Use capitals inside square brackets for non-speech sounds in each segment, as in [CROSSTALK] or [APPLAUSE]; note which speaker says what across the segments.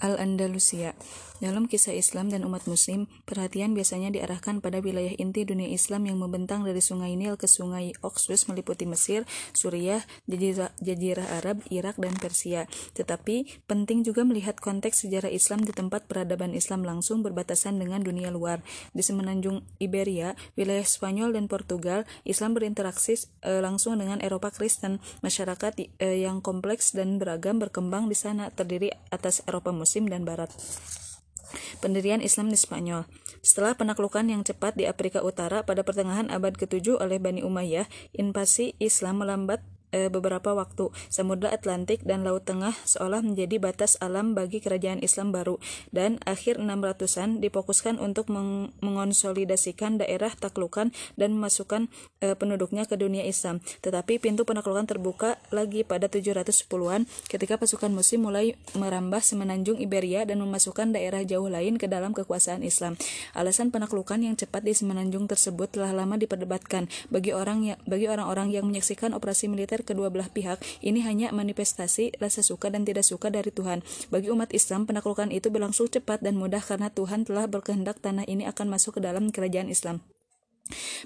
Speaker 1: Al-Andalusia. Dalam kisah Islam dan umat muslim, perhatian biasanya diarahkan pada wilayah inti dunia Islam yang membentang dari Sungai Nil ke Sungai Oxus meliputi Mesir, Suriah, Jazirah, Jazirah Arab, Irak, dan Persia. Tetapi, penting juga melihat konteks sejarah Islam di tempat peradaban Islam langsung berbatasan dengan dunia luar. Di semenanjung Iberia, wilayah Spanyol dan Portugal, Islam berinteraksi e, langsung dengan Eropa Kristen. Masyarakat e, yang kompleks dan beragam berkembang di sana, terdiri atas Eropa Muslim Muslim dan Barat. Pendirian Islam di Spanyol. Setelah penaklukan yang cepat di Afrika Utara pada pertengahan abad ke-7 oleh Bani Umayyah, invasi Islam melambat e, beberapa waktu. Samudra Atlantik dan Laut Tengah seolah menjadi batas alam bagi kerajaan Islam baru dan akhir 600-an difokuskan untuk meng mengonsolidasikan daerah taklukan dan memasukkan e, penduduknya ke dunia Islam. Tetapi pintu penaklukan terbuka lagi pada 710-an ketika pasukan muslim mulai merambah semenanjung Iberia dan memasukkan daerah jauh lain ke dalam kekuasaan Islam. Alasan penaklukan yang cepat di semenanjung tersebut telah lama diperdebatkan bagi orang yang bagi orang-orang yang menyaksikan operasi militer kedua belah pihak ini hanya manifestasi rasa suka dan tidak suka dari Tuhan. Bagi umat Islam, penaklukan itu berlangsung cepat dan mudah karena Tuhan telah berkehendak tanah ini akan masuk ke dalam kerajaan Islam.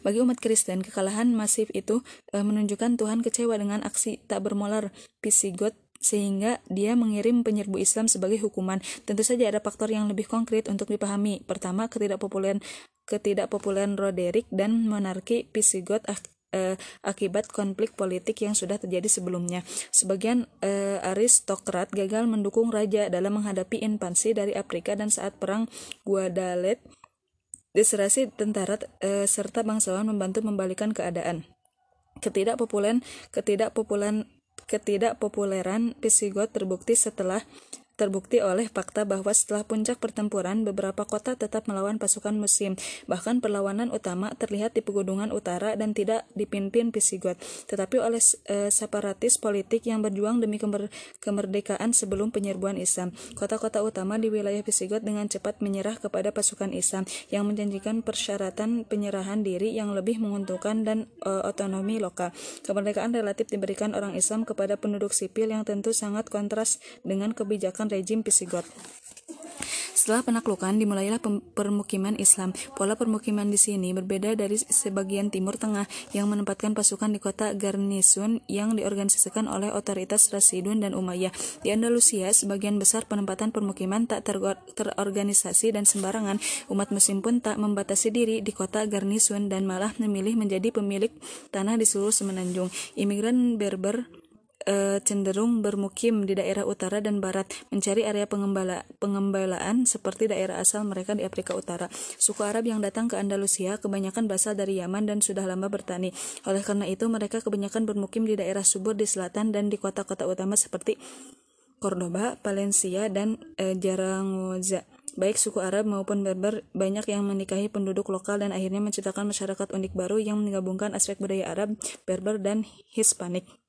Speaker 1: Bagi umat Kristen, kekalahan masif itu e, menunjukkan Tuhan kecewa dengan aksi tak bermolar Pisigot sehingga dia mengirim penyerbu Islam sebagai hukuman. Tentu saja ada faktor yang lebih konkret untuk dipahami. Pertama, ketidakpopuleran ketidakpopuleran Roderick dan monarki Pisigot eh, akibat konflik politik yang sudah terjadi sebelumnya. Sebagian eh, aristokrat gagal mendukung raja dalam menghadapi invasi dari Afrika dan saat perang Guadalet deserasi tentara eh, serta bangsawan membantu membalikan keadaan. Ketidakpopuleran ketidakpopuleran ketidakpopuleran Visigoth terbukti setelah Terbukti oleh fakta bahwa setelah puncak pertempuran, beberapa kota tetap melawan pasukan Muslim. Bahkan perlawanan utama terlihat di pegunungan utara dan tidak dipimpin Visigoth, tetapi oleh e, separatis politik yang berjuang demi kemer kemerdekaan sebelum penyerbuan Islam. Kota-kota utama di wilayah Visigoth dengan cepat menyerah kepada pasukan Islam yang menjanjikan persyaratan penyerahan diri yang lebih menguntungkan dan e, otonomi lokal. Kemerdekaan relatif diberikan orang Islam kepada penduduk sipil yang tentu sangat kontras dengan kebijakan rejim Visigoth. Setelah penaklukan, dimulailah permukiman Islam. Pola permukiman di sini berbeda dari sebagian timur tengah yang menempatkan pasukan di kota Garnisun yang diorganisasikan oleh otoritas Rasidun dan Umayyah. Di Andalusia, sebagian besar penempatan permukiman tak terorganisasi dan sembarangan. Umat muslim pun tak membatasi diri di kota Garnisun dan malah memilih menjadi pemilik tanah di seluruh semenanjung. Imigran Berber e, cenderung bermukim di daerah utara dan barat, mencari area pengembala, pengembalaan seperti daerah asal mereka di Afrika Utara. Suku Arab yang datang ke Andalusia kebanyakan berasal dari Yaman dan sudah lama bertani. Oleh karena itu, mereka kebanyakan bermukim di daerah subur di selatan dan di kota-kota utama seperti Cordoba, Valencia, dan e, Zaragoza. Baik suku Arab maupun Berber banyak yang menikahi penduduk lokal dan akhirnya menciptakan masyarakat unik baru yang menggabungkan aspek budaya Arab, Berber, dan Hispanik.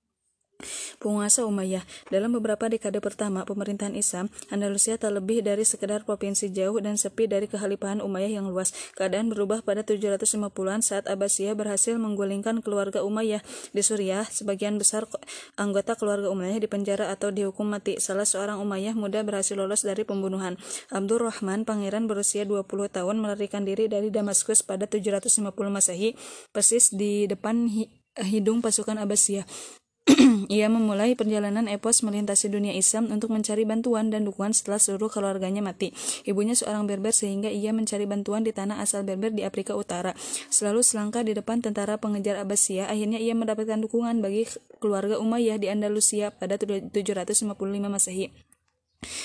Speaker 1: Penguasa Umayyah Dalam beberapa dekade pertama pemerintahan Islam, Andalusia tak lebih dari sekedar provinsi jauh dan sepi dari kehalifahan Umayyah yang luas. Keadaan berubah pada 750-an saat Abbasiyah berhasil menggulingkan keluarga Umayyah di Suriah. Sebagian besar anggota keluarga Umayyah dipenjara atau dihukum mati. Salah seorang Umayyah muda berhasil lolos dari pembunuhan. Abdul Rahman, pangeran berusia 20 tahun, melarikan diri dari Damaskus pada 750 Masehi, persis di depan hidung pasukan Abbasiyah. [CLEARS THROAT] Ia memulai perjalanan epos melintasi dunia Islam untuk mencari bantuan dan dukungan setelah seluruh keluarganya mati. Ibunya seorang Berber sehingga ia mencari bantuan di tanah asal Berber di Afrika Utara. Selalu selangkah di depan tentara pengejar Abbasiyah, akhirnya ia mendapatkan dukungan bagi keluarga Umayyah di Andalusia pada 755 Masehi.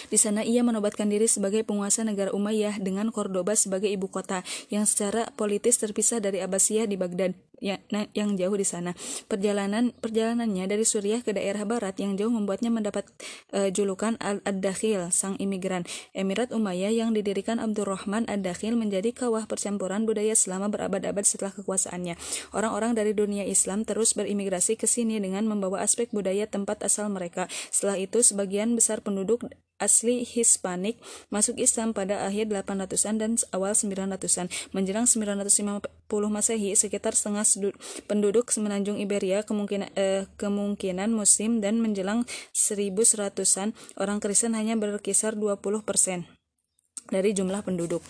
Speaker 1: Di sana ia menobatkan diri sebagai penguasa negara Umayyah dengan Cordoba sebagai ibu kota yang secara politis terpisah dari Abbasiyah di Baghdad ya, nah, yang jauh di sana. Perjalanan perjalanannya dari Suriah ke daerah barat yang jauh membuatnya mendapat uh, julukan Al-Dakhil, sang imigran. Emirat Umayyah yang didirikan Abdurrahman Ad-Dakhil menjadi kawah percampuran budaya selama berabad-abad setelah kekuasaannya. Orang-orang dari dunia Islam terus berimigrasi ke sini dengan membawa aspek budaya tempat asal mereka. Setelah itu sebagian besar penduduk asli Hispanik masuk Islam pada akhir 800-an dan awal 900-an. Menjelang 950 Masehi, sekitar setengah penduduk semenanjung Iberia kemungkinan eh, kemungkinan muslim dan menjelang 1100-an orang Kristen hanya berkisar 20% dari jumlah penduduk.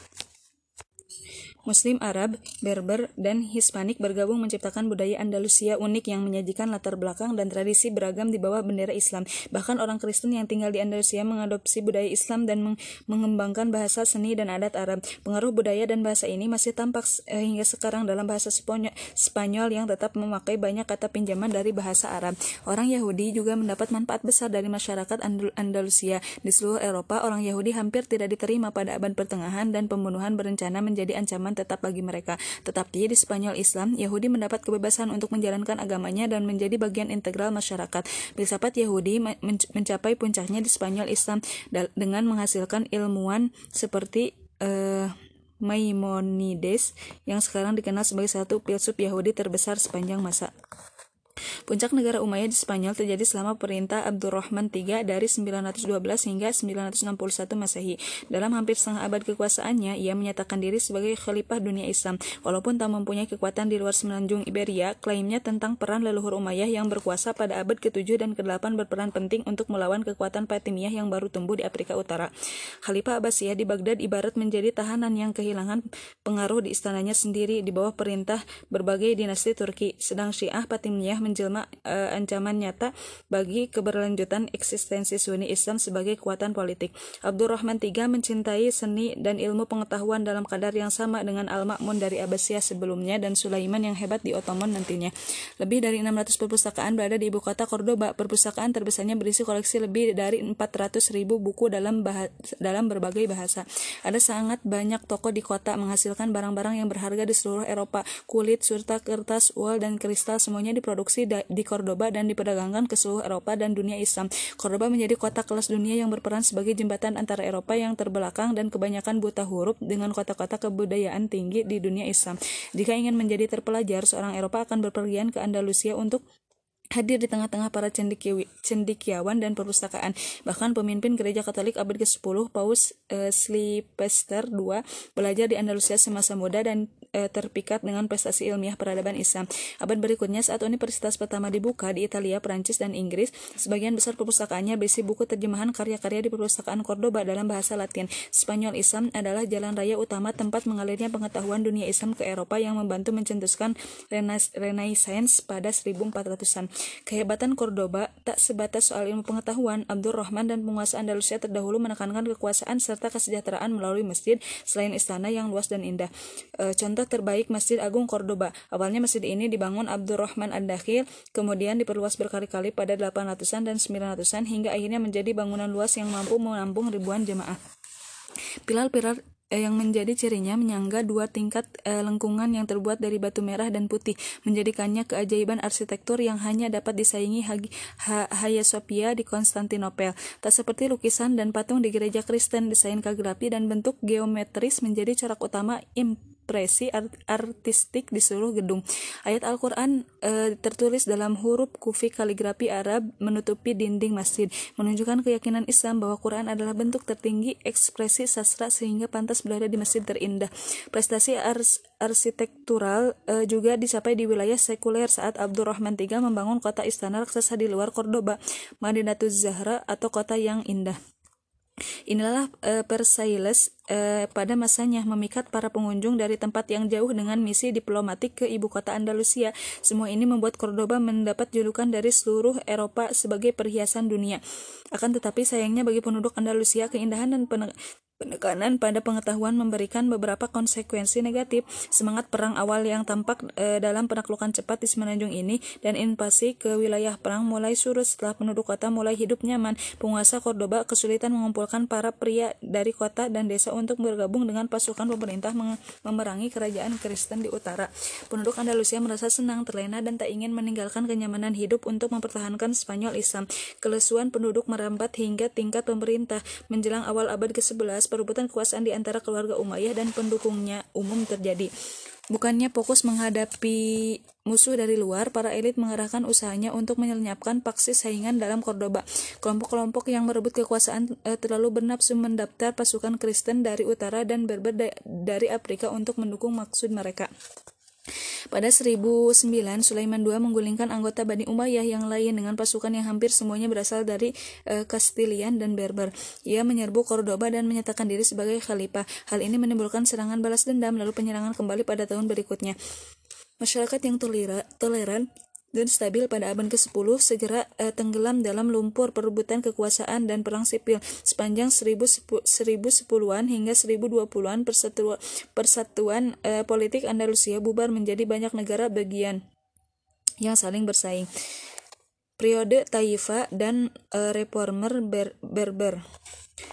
Speaker 1: Muslim Arab, Berber, dan Hispanik bergabung menciptakan budaya Andalusia unik yang menyajikan latar belakang dan tradisi beragam di bawah bendera Islam. Bahkan orang Kristen yang tinggal di Andalusia mengadopsi budaya Islam dan meng mengembangkan bahasa seni dan adat Arab. Pengaruh budaya dan bahasa ini masih tampak eh, hingga sekarang dalam bahasa Spanyol yang tetap memakai banyak kata pinjaman dari bahasa Arab. Orang Yahudi juga mendapat manfaat besar dari masyarakat Andal Andalusia. Di seluruh Eropa, orang Yahudi hampir tidak diterima pada abad pertengahan dan pembunuhan berencana menjadi ancaman tetap bagi mereka. Tetapi di Spanyol Islam, Yahudi mendapat kebebasan untuk menjalankan agamanya dan menjadi bagian integral masyarakat. Filsafat Yahudi mencapai puncaknya di Spanyol Islam dengan menghasilkan ilmuwan seperti uh, Maimonides yang sekarang dikenal sebagai satu filsuf Yahudi terbesar sepanjang masa. Puncak negara Umayyad di Spanyol terjadi selama perintah Abdurrahman III dari 912 hingga 961 Masehi. Dalam hampir setengah abad kekuasaannya, ia menyatakan diri sebagai khalifah dunia Islam. Walaupun tak mempunyai kekuatan di luar semenanjung Iberia, klaimnya tentang peran leluhur Umayyah yang berkuasa pada abad ke-7 dan ke-8 berperan penting untuk melawan kekuatan Fatimiyah yang baru tumbuh di Afrika Utara. Khalifah Abbasiyah di Baghdad ibarat menjadi tahanan yang kehilangan pengaruh di istananya sendiri di bawah perintah berbagai dinasti Turki, sedang Syiah Fatimiyah menjelma uh, ancaman nyata bagi keberlanjutan eksistensi Sunni Islam sebagai kekuatan politik. Abdurrahman III mencintai seni dan ilmu pengetahuan dalam kadar yang sama dengan Al-Ma'mun dari Abbasiyah sebelumnya dan Sulaiman yang hebat di Ottoman nantinya. Lebih dari 600 perpustakaan berada di ibu kota Cordoba. Perpustakaan terbesarnya berisi koleksi lebih dari 400 ribu buku dalam dalam berbagai bahasa. Ada sangat banyak toko di kota menghasilkan barang-barang yang berharga di seluruh Eropa. Kulit, surta, kertas, wool, dan kristal semuanya diproduksi di Cordoba dan diperdagangkan ke seluruh Eropa dan dunia Islam. Cordoba menjadi kota kelas dunia yang berperan sebagai jembatan antara Eropa yang terbelakang dan kebanyakan buta huruf dengan kota-kota kebudayaan tinggi di dunia Islam. Jika ingin menjadi terpelajar, seorang Eropa akan berpergian ke Andalusia untuk hadir di tengah-tengah para cendikiawan dan perpustakaan. Bahkan pemimpin gereja Katolik abad ke-10, Paus uh, Sylvester II, belajar di Andalusia semasa muda dan uh, terpikat dengan prestasi ilmiah peradaban Islam. Abad berikutnya, saat universitas pertama dibuka di Italia, Prancis, dan Inggris, sebagian besar perpustakaannya berisi buku terjemahan karya-karya di perpustakaan Cordoba dalam bahasa Latin. Spanyol Islam adalah jalan raya utama tempat mengalirnya pengetahuan dunia Islam ke Eropa yang membantu mencetuskan Renaissance pada 1400-an. Kehebatan Cordoba tak sebatas soal ilmu pengetahuan, Abdul Rahman dan penguasa Andalusia terdahulu menekankan kekuasaan serta kesejahteraan melalui masjid selain istana yang luas dan indah. E, contoh terbaik Masjid Agung Cordoba. Awalnya masjid ini dibangun Abdul Rahman Ad-Dakhil, kemudian diperluas berkali-kali pada 800-an dan 900-an hingga akhirnya menjadi bangunan luas yang mampu menampung ribuan jemaah. Pilar-pilar eh, yang menjadi cirinya menyangga dua tingkat eh, lengkungan yang terbuat dari batu merah dan putih, menjadikannya keajaiban arsitektur yang hanya dapat disaingi Hagi, ha, Hagia Sophia di Konstantinopel. Tak seperti lukisan dan patung di gereja Kristen, desain kaligrafi dan bentuk geometris menjadi corak utama imp ekspresi art artistik di seluruh gedung. Ayat Al-Quran e, tertulis dalam huruf kufi kaligrafi Arab menutupi dinding masjid, menunjukkan keyakinan Islam bahwa Quran adalah bentuk tertinggi ekspresi sastra sehingga pantas berada di masjid terindah. Prestasi ars arsitektural e, juga dicapai di wilayah sekuler saat Abdurrahman III membangun kota istana raksasa di luar Cordoba, Madinatuz Zahra atau kota yang indah. Inilah uh, Persailes uh, pada masanya memikat para pengunjung dari tempat yang jauh dengan misi diplomatik ke ibu kota Andalusia. Semua ini membuat Cordoba mendapat julukan dari seluruh Eropa sebagai perhiasan dunia. Akan tetapi sayangnya bagi penduduk Andalusia keindahan dan Penekanan pada pengetahuan memberikan beberapa konsekuensi negatif. Semangat perang awal yang tampak e, dalam penaklukan cepat di semenanjung ini dan invasi ke wilayah perang mulai surut setelah penduduk kota mulai hidup nyaman. Penguasa Cordoba kesulitan mengumpulkan para pria dari kota dan desa untuk bergabung dengan pasukan pemerintah memerangi kerajaan Kristen di utara. Penduduk Andalusia merasa senang, terlena dan tak ingin meninggalkan kenyamanan hidup untuk mempertahankan Spanyol Islam. Kelesuan penduduk merambat hingga tingkat pemerintah. Menjelang awal abad ke-11, perebutan kekuasaan di antara keluarga Umayyah dan pendukungnya umum terjadi. Bukannya fokus menghadapi musuh dari luar, para elit mengarahkan usahanya untuk menyelenyapkan paksi saingan dalam Cordoba. Kelompok-kelompok yang merebut kekuasaan e, terlalu bernafsu mendaftar pasukan Kristen dari utara dan Berber dari Afrika untuk mendukung maksud mereka. Pada 1009, Sulaiman II menggulingkan anggota Bani Umayyah yang lain dengan pasukan yang hampir semuanya berasal dari uh, Castilian dan Berber. Ia menyerbu Cordoba dan menyatakan diri sebagai khalifah. Hal ini menimbulkan serangan balas dendam lalu penyerangan kembali pada tahun berikutnya. Masyarakat yang toleran dan stabil pada abad ke-10 segera uh, tenggelam dalam lumpur perebutan kekuasaan dan perang sipil sepanjang 1010-an hingga 1020-an persatuan, persatuan uh, politik Andalusia bubar menjadi banyak negara bagian yang saling bersaing. Periode Taifa dan uh, reformer ber Berber.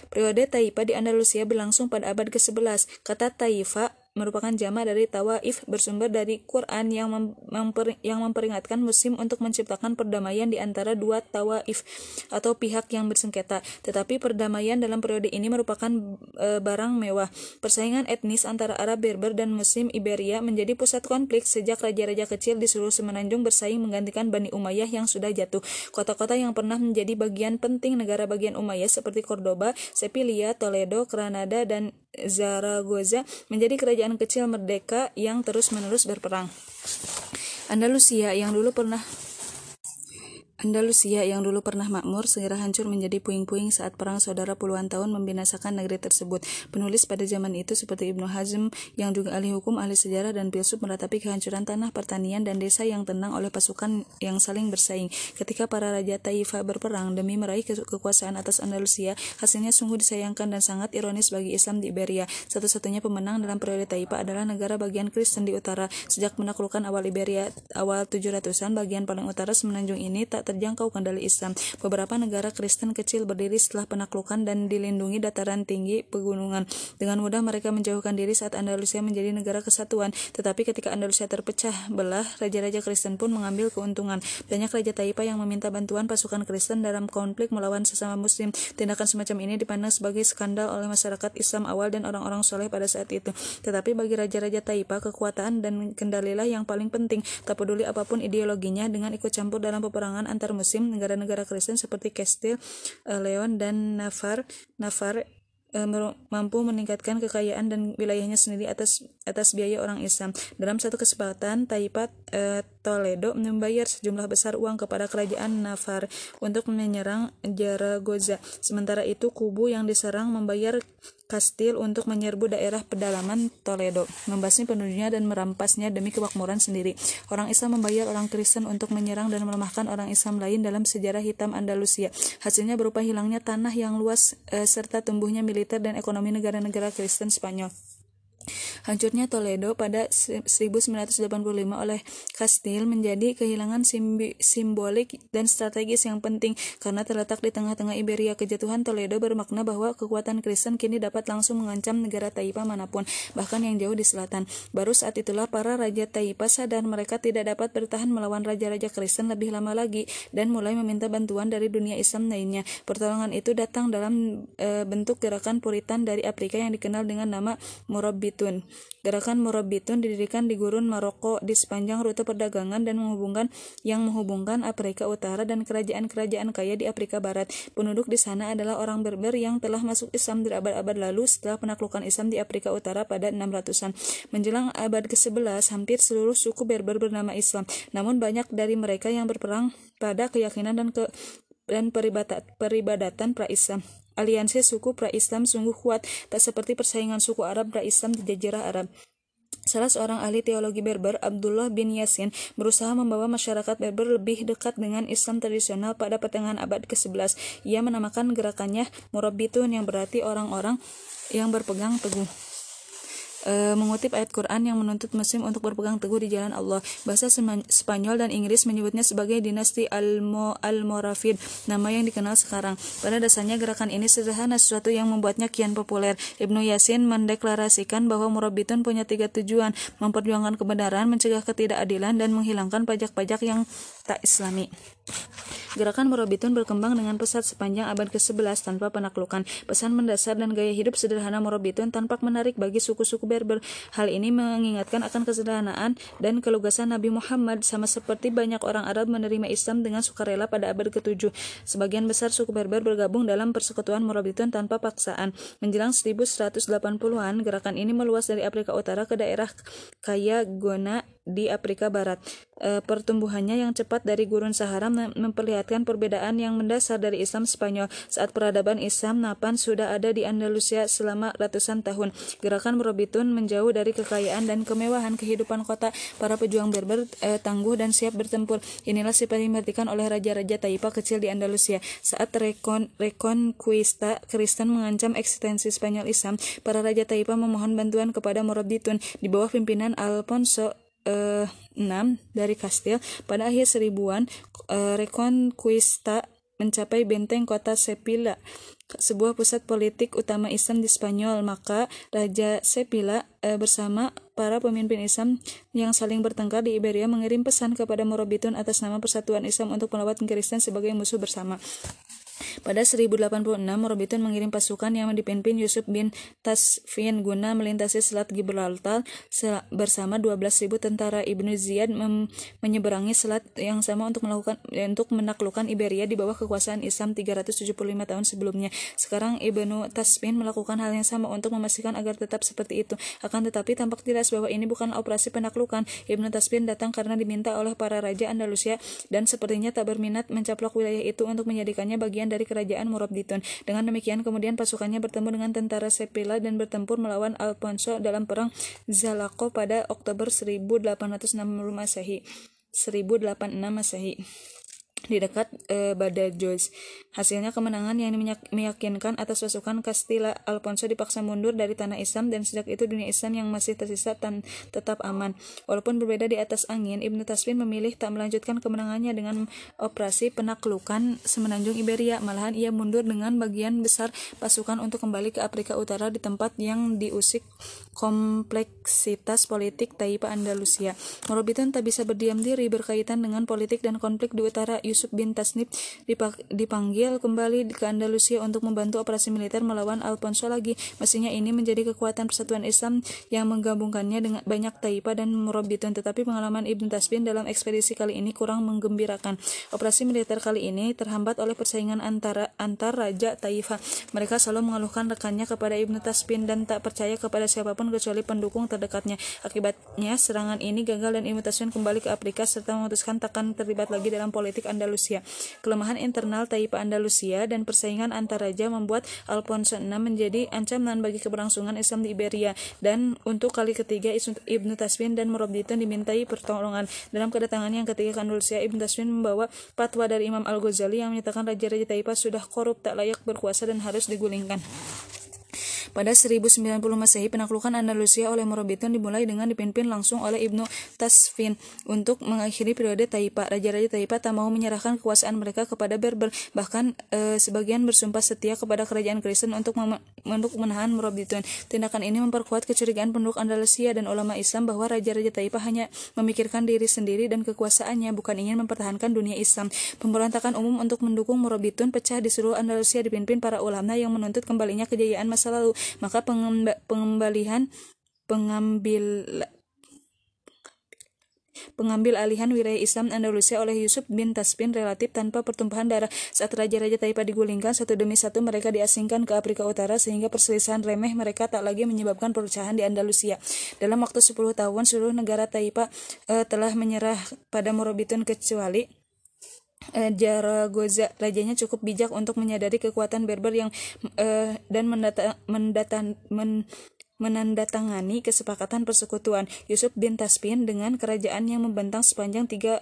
Speaker 1: Periode Taifa di Andalusia berlangsung pada abad ke-11. Kata Taifa merupakan jama dari tawaif bersumber dari Quran yang memper, yang memperingatkan musim untuk menciptakan perdamaian di antara dua tawaif atau pihak yang bersengketa. Tetapi perdamaian dalam periode ini merupakan e, barang mewah. Persaingan etnis antara Arab Berber dan Muslim Iberia menjadi pusat konflik sejak raja-raja kecil di seluruh semenanjung bersaing menggantikan Bani Umayyah yang sudah jatuh. Kota-kota yang pernah menjadi bagian penting negara bagian Umayyah seperti Cordoba, Sevilla, Toledo, Granada, dan Zaragoza menjadi kerajaan kecil merdeka yang terus-menerus berperang. Andalusia yang dulu pernah Andalusia yang dulu pernah makmur segera hancur menjadi puing-puing saat perang saudara puluhan tahun membinasakan negeri tersebut. Penulis pada zaman itu seperti Ibnu Hazm yang juga ahli hukum, ahli sejarah dan filsuf meratapi kehancuran tanah pertanian dan desa yang tenang oleh pasukan yang saling bersaing. Ketika para raja Taifa berperang demi meraih ke kekuasaan atas Andalusia, hasilnya sungguh disayangkan dan sangat ironis bagi Islam di Iberia. Satu-satunya pemenang dalam periode Taifa adalah negara bagian Kristen di utara. Sejak menaklukkan awal Iberia awal 700-an, bagian paling utara semenanjung ini tak terjangkau kendali Islam. Beberapa negara Kristen kecil berdiri setelah penaklukan dan dilindungi dataran tinggi pegunungan. Dengan mudah mereka menjauhkan diri saat Andalusia menjadi negara kesatuan. Tetapi ketika Andalusia terpecah belah, raja-raja Kristen pun mengambil keuntungan. Banyak raja Taipa yang meminta bantuan pasukan Kristen dalam konflik melawan sesama Muslim. Tindakan semacam ini dipandang sebagai skandal oleh masyarakat Islam awal dan orang-orang soleh pada saat itu. Tetapi bagi raja-raja Taipa, kekuatan dan kendalilah yang paling penting. Tak peduli apa pun ideologinya, dengan ikut campur dalam peperangan antar musim negara-negara Kristen seperti Castile, uh, Leon dan Navarre, Navarre uh, mampu meningkatkan kekayaan dan wilayahnya sendiri atas atas biaya orang Islam. Dalam satu kesempatan, Taipat uh, Toledo membayar sejumlah besar uang kepada kerajaan Navarre untuk menyerang Zaragoza. Sementara itu, kubu yang diserang membayar Kastil untuk menyerbu daerah pedalaman Toledo, membasmi penduduknya dan merampasnya demi kemakmuran sendiri. Orang Islam membayar orang Kristen untuk menyerang dan melemahkan orang Islam lain dalam sejarah hitam Andalusia. Hasilnya berupa hilangnya tanah yang luas e, serta tumbuhnya militer dan ekonomi negara-negara Kristen Spanyol. Hancurnya Toledo pada 1985 oleh Castile menjadi kehilangan simbolik dan strategis yang penting karena terletak di tengah-tengah Iberia. Kejatuhan Toledo bermakna bahwa kekuatan Kristen kini dapat langsung mengancam negara Taipa mana pun, bahkan yang jauh di selatan. Baru saat itulah para raja Taipa sadar mereka tidak dapat bertahan melawan raja-raja Kristen lebih lama lagi dan mulai meminta bantuan dari dunia Islam lainnya. Pertolongan itu datang dalam e, bentuk gerakan Puritan dari Afrika yang dikenal dengan nama Murabbit Gerakan Murabitun didirikan di gurun Maroko di sepanjang rute perdagangan dan menghubungkan yang menghubungkan Afrika Utara dan kerajaan-kerajaan kaya di Afrika Barat. Penduduk di sana adalah orang Berber yang telah masuk Islam di abad-abad lalu setelah penaklukan Islam di Afrika Utara pada 600-an. Menjelang abad ke-11, hampir seluruh suku Berber bernama Islam. Namun banyak dari mereka yang berperang pada keyakinan dan ke dan peribadatan pra-Islam. Aliansi suku pra-Islam sungguh kuat, tak seperti persaingan suku Arab pra-Islam di jazirah Arab. Salah seorang ahli teologi Berber, Abdullah bin Yasin, berusaha membawa masyarakat Berber lebih dekat dengan Islam tradisional pada pertengahan abad ke-11. Ia menamakan gerakannya Murabitun yang berarti orang-orang yang berpegang teguh e, mengutip ayat Quran yang menuntut Muslim untuk berpegang teguh di jalan Allah. Bahasa Spanyol dan Inggris menyebutnya sebagai dinasti Almo Almoravid, nama yang dikenal sekarang. Pada dasarnya gerakan ini sederhana sesuatu yang membuatnya kian populer. Ibnu Yasin mendeklarasikan bahwa Murabitun punya tiga tujuan, memperjuangkan kebenaran, mencegah ketidakadilan, dan menghilangkan pajak-pajak yang tak islami. Gerakan Morabitun berkembang dengan pesat sepanjang abad ke-11 tanpa penaklukan. Pesan mendasar dan gaya hidup sederhana Morabitun tampak menarik bagi suku-suku Berber. Hal ini mengingatkan akan kesederhanaan dan kelugasan Nabi Muhammad sama seperti banyak orang Arab menerima Islam dengan sukarela pada abad ke-7. Sebagian besar suku Berber bergabung dalam persekutuan Morabitun tanpa paksaan. Menjelang 1180-an, gerakan ini meluas dari Afrika Utara ke daerah kaya Gona di Afrika Barat. E, pertumbuhannya yang cepat dari gurun Sahara memperlihatkan perbedaan yang mendasar dari Islam Spanyol. Saat peradaban Islam Napan sudah ada di Andalusia selama ratusan tahun. Gerakan Morobitun menjauh dari kekayaan dan kemewahan kehidupan kota. Para pejuang Berber e, tangguh dan siap bertempur. Inilah sifat yang diperhatikan oleh raja-raja Taipa kecil di Andalusia. Saat rekon rekonquista Kristen mengancam eksistensi Spanyol Islam, para raja Taipa memohon bantuan kepada Morobitun di bawah pimpinan Alfonso eh, 6 dari Kastil. Pada akhir seribuan eh, Reconquista mencapai benteng kota Sepila sebuah pusat politik utama Islam di Spanyol. Maka Raja Sepila eh, bersama para pemimpin Islam yang saling bertengkar di Iberia mengirim pesan kepada Morobitun atas nama Persatuan Islam untuk melawan Kristen sebagai musuh bersama pada 1086, Morobitun mengirim pasukan yang dipimpin Yusuf bin Tasfin guna melintasi Selat Gibraltar bersama 12.000 tentara Ibnu Ziyad menyeberangi selat yang sama untuk melakukan untuk menaklukkan Iberia di bawah kekuasaan Islam 375 tahun sebelumnya. Sekarang Ibnu Tasfin melakukan hal yang sama untuk memastikan agar tetap seperti itu. Akan tetapi tampak jelas bahwa ini bukan operasi penaklukan. Ibnu Tasfin datang karena diminta oleh para raja Andalusia dan sepertinya tak berminat mencaplok wilayah itu untuk menjadikannya bagian dari kerajaan Murabitun. Dengan demikian kemudian pasukannya bertemu dengan tentara Sepila dan bertempur melawan Alfonso dalam perang Zalaco pada Oktober 1860 Masehi. 1086 Masehi di dekat e, Badajoz. Hasilnya kemenangan yang meyakinkan atas pasukan Castilla Alfonso dipaksa mundur dari tanah Islam dan sejak itu dunia Islam yang masih tersisa tan tetap aman. Walaupun berbeda di atas angin, Ibnu Taswin memilih tak melanjutkan kemenangannya dengan operasi penaklukan semenanjung Iberia. Malahan ia mundur dengan bagian besar pasukan untuk kembali ke Afrika Utara di tempat yang diusik kompleksitas politik Taipa Andalusia. Morobitun tak bisa berdiam diri berkaitan dengan politik dan konflik di utara Yusuf bin Tasnib dipanggil kembali ke Andalusia untuk membantu operasi militer melawan Alfonso lagi. Mestinya ini menjadi kekuatan persatuan Islam yang menggabungkannya dengan banyak Taipa dan Murabitun. Tetapi pengalaman Ibn Tasbin dalam ekspedisi kali ini kurang menggembirakan. Operasi militer kali ini terhambat oleh persaingan antara antar raja Taifa. Mereka selalu mengeluhkan rekannya kepada Ibn Tasbin dan tak percaya kepada siapa pun kecuali pendukung terdekatnya. Akibatnya serangan ini gagal dan Ibn Tasbin kembali ke Afrika serta memutuskan takkan terlibat lagi dalam politik Andalusia. Kelemahan internal Taipa Andalusia dan persaingan antar raja membuat Alfonso VI menjadi ancaman bagi keberlangsungan Islam di Iberia dan untuk kali ketiga Ibnu Taswin dan Murabditun dimintai pertolongan. Dalam kedatangan yang ketiga ke Andalusia, Ibnu Taswin membawa fatwa dari Imam Al-Ghazali yang menyatakan raja-raja Taipa sudah korup, tak layak berkuasa dan harus digulingkan. Pada 1090 Masehi, penaklukan Andalusia oleh Morobitun dimulai dengan dipimpin langsung oleh Ibnu Tasfin untuk mengakhiri periode Taipa. Raja-raja Taipa tak mau menyerahkan kekuasaan mereka kepada Berber, bahkan e, sebagian bersumpah setia kepada kerajaan Kristen untuk untuk menahan Morobitun. Tindakan ini memperkuat kecurigaan penduduk Andalusia dan ulama Islam bahwa raja-raja Taipa hanya memikirkan diri sendiri dan kekuasaannya, bukan ingin mempertahankan dunia Islam. Pemberontakan umum untuk mendukung Morobitun pecah di seluruh Andalusia dipimpin para ulama yang menuntut kembalinya kejayaan masa lalu maka pengembalian pengambil pengambil alihan wilayah Islam Andalusia oleh Yusuf bin Tasbin relatif tanpa pertumpahan darah. Saat raja-raja Taipa digulingkan satu demi satu mereka diasingkan ke Afrika Utara sehingga perselisihan remeh mereka tak lagi menyebabkan perpecahan di Andalusia. Dalam waktu 10 tahun seluruh negara Taipa uh, telah menyerah pada Morobitun kecuali uh, Jaragoza rajanya cukup bijak untuk menyadari kekuatan Berber yang uh, dan mendata, mendata, men, menandatangani kesepakatan persekutuan. Yusuf bin Taspin dengan kerajaan yang membentang sepanjang tiga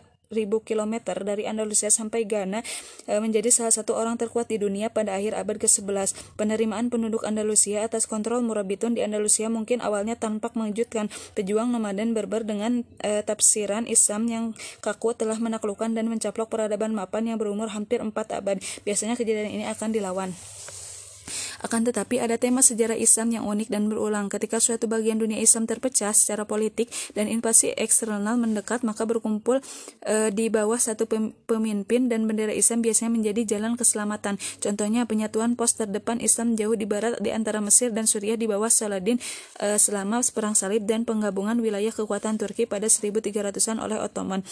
Speaker 1: kilometer dari Andalusia sampai Ghana e, menjadi salah satu orang terkuat di dunia pada akhir abad ke-11. Penerimaan penduduk Andalusia atas kontrol Murabitun di Andalusia mungkin awalnya tampak mengejutkan. Pejuang nomaden Berber dengan e, tafsiran Islam yang kaku telah menaklukkan dan mencaplok peradaban mapan yang berumur hampir empat abad. Biasanya kejadian ini akan dilawan. Akan tetapi ada tema sejarah Islam yang unik dan berulang. Ketika suatu bagian dunia Islam terpecah secara politik dan invasi eksternal mendekat, maka berkumpul e, di bawah satu pemimpin dan bendera Islam biasanya menjadi jalan keselamatan. Contohnya penyatuan pos terdepan Islam jauh di barat di antara Mesir dan Suriah di bawah Saladin e, selama perang salib dan penggabungan wilayah kekuatan Turki pada 1300-an oleh Ottoman.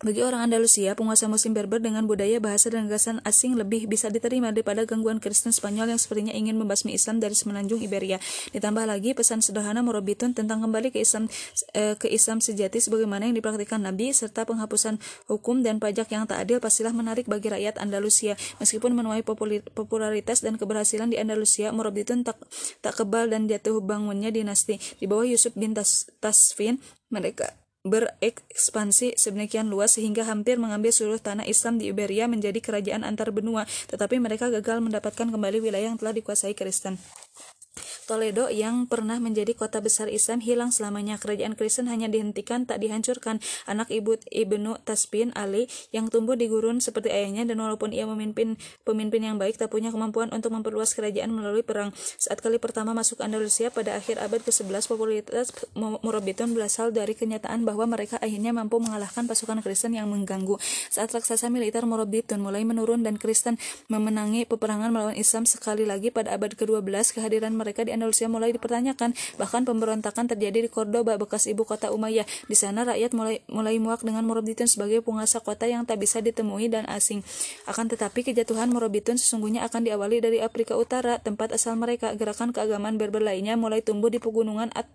Speaker 1: Bagi orang Andalusia, penguasa muslim Berber dengan budaya, bahasa, dan gagasan asing lebih bisa diterima daripada gangguan Kristen Spanyol yang sepertinya ingin membasmi Islam dari semenanjung Iberia. Ditambah lagi pesan sederhana Morobitun tentang kembali ke Islam eh, ke Islam sejati sebagaimana yang dipraktikkan Nabi serta penghapusan hukum dan pajak yang tak adil pastilah menarik bagi rakyat Andalusia. Meskipun menuai popularitas dan keberhasilan di Andalusia, Morobitun tak tak kebal dan jatuh bangunnya dinasti. Di bawah Yusuf bin Tas, Tasfin, mereka berekspansi sedemikian luas sehingga hampir mengambil seluruh tanah Islam di Iberia menjadi kerajaan antar benua, tetapi mereka gagal mendapatkan kembali wilayah yang telah dikuasai Kristen. Toledo yang pernah menjadi kota besar Islam hilang selamanya. Kerajaan Kristen hanya dihentikan, tak dihancurkan. Anak ibu Ibnu Tasbin Ali yang tumbuh di gurun seperti ayahnya dan walaupun ia memimpin pemimpin yang baik tak punya kemampuan untuk memperluas kerajaan melalui perang. Saat kali pertama masuk Andalusia pada akhir abad ke-11 popularitas Murabitun berasal dari kenyataan bahwa mereka akhirnya mampu mengalahkan pasukan Kristen yang mengganggu. Saat raksasa militer Murabitun mulai menurun dan Kristen memenangi peperangan melawan Islam sekali lagi pada abad ke-12 kehadiran mereka di mulai dipertanyakan. Bahkan pemberontakan terjadi di Cordoba, bekas ibu kota Umayyah. Di sana rakyat mulai mulai muak dengan Murabitun sebagai penguasa kota yang tak bisa ditemui dan asing. Akan tetapi kejatuhan Murabitun sesungguhnya akan diawali dari Afrika Utara, tempat asal mereka. Gerakan keagamaan Berber lainnya mulai tumbuh di pegunungan At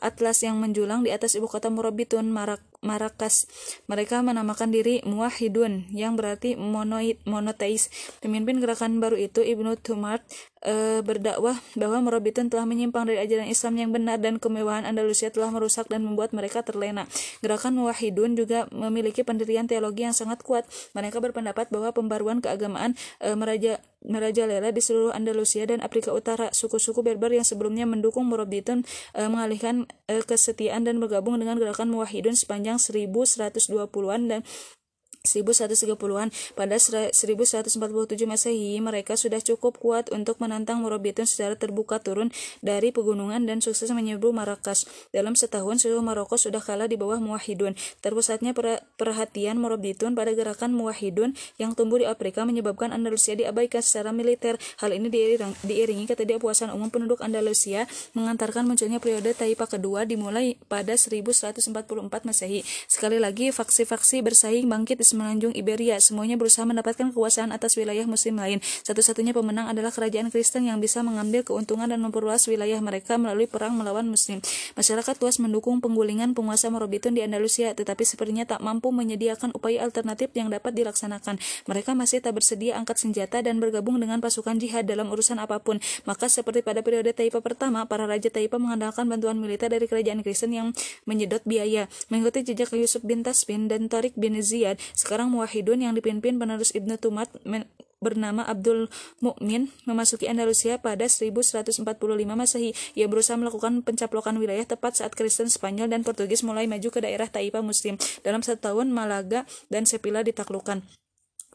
Speaker 1: Atlas yang menjulang di atas ibu kota Murabitun, Marak Marakas. Mereka menamakan diri Muwahidun yang berarti monoid, monoteis. Pemimpin gerakan baru itu Ibnu Tumart e, berdakwah bahwa Murabitun telah menyimpang dari ajaran Islam yang benar dan kemewahan Andalusia telah merusak dan membuat mereka terlena. Gerakan Muwahidun juga memiliki pendirian teologi yang sangat kuat. Mereka berpendapat bahwa pembaruan keagamaan e, meraja merajalela di seluruh Andalusia dan Afrika Utara. Suku-suku Berber yang sebelumnya mendukung Murabitun e, mengalihkan e, kesetiaan dan bergabung dengan gerakan Muwahidun sepanjang 1120-an dan 1130-an pada 1147 Masehi mereka sudah cukup kuat untuk menantang Morobitun secara terbuka turun dari pegunungan dan sukses menyerbu Marrakas. Dalam setahun seluruh Maroko sudah kalah di bawah Muwahidun. Terpusatnya perhatian Morobitun pada gerakan Muwahidun yang tumbuh di Afrika menyebabkan Andalusia diabaikan secara militer. Hal ini diiringi ketidakpuasan umum penduduk Andalusia mengantarkan munculnya periode Taipa kedua dimulai pada 1144 Masehi. Sekali lagi faksi-faksi bersaing bangkit di semenanjung Iberia. Semuanya berusaha mendapatkan kekuasaan atas wilayah muslim lain. Satu-satunya pemenang adalah kerajaan Kristen yang bisa mengambil keuntungan dan memperluas wilayah mereka melalui perang melawan muslim. Masyarakat luas mendukung penggulingan penguasa Morobitun di Andalusia, tetapi sepertinya tak mampu menyediakan upaya alternatif yang dapat dilaksanakan. Mereka masih tak bersedia angkat senjata dan bergabung dengan pasukan jihad dalam urusan apa pun. Maka seperti pada periode Taipa pertama, para raja Taipa mengandalkan bantuan militer dari kerajaan Kristen yang menyedot biaya. Mengikuti jejak Yusuf bin Tasbin dan Tariq bin Ziyad, sekarang Muwahidun yang dipimpin penerus Ibnu Tumat bernama Abdul Mukmin memasuki Andalusia pada 1145 Masehi. Ia berusaha melakukan pencaplokan wilayah tepat saat Kristen Spanyol dan Portugis mulai maju ke daerah Taipa Muslim. Dalam satu tahun, Malaga dan Sevilla ditaklukkan.